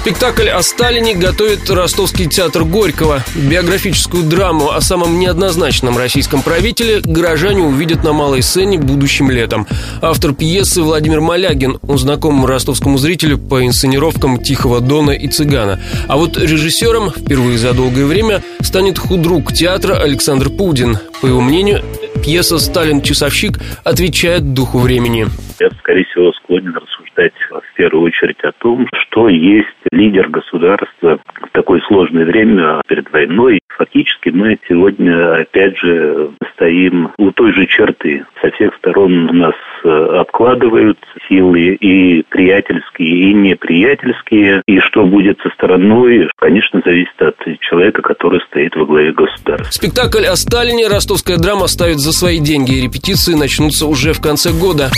Спектакль о Сталине готовит Ростовский театр Горького. Биографическую драму о самом неоднозначном российском правителе горожане увидят на малой сцене будущим летом. Автор пьесы Владимир Малягин, он знаком ростовскому зрителю по инсценировкам «Тихого дона» и «Цыгана». А вот режиссером впервые за долгое время станет худрук театра Александр Пудин. По его мнению, пьеса «Сталин-часовщик» отвечает духу времени. Я, скорее всего, склонен рассуждать в первую очередь о том, что есть лидер государства в такое сложное время перед войной. Фактически мы сегодня, опять же, стоим у той же черты. Со всех сторон нас э, обкладывают силы и приятельские, и неприятельские. И что будет со стороной, конечно, зависит от человека, который стоит во главе государства. Спектакль о Сталине ростовская драма ставит за свои деньги. Репетиции начнутся уже в конце года.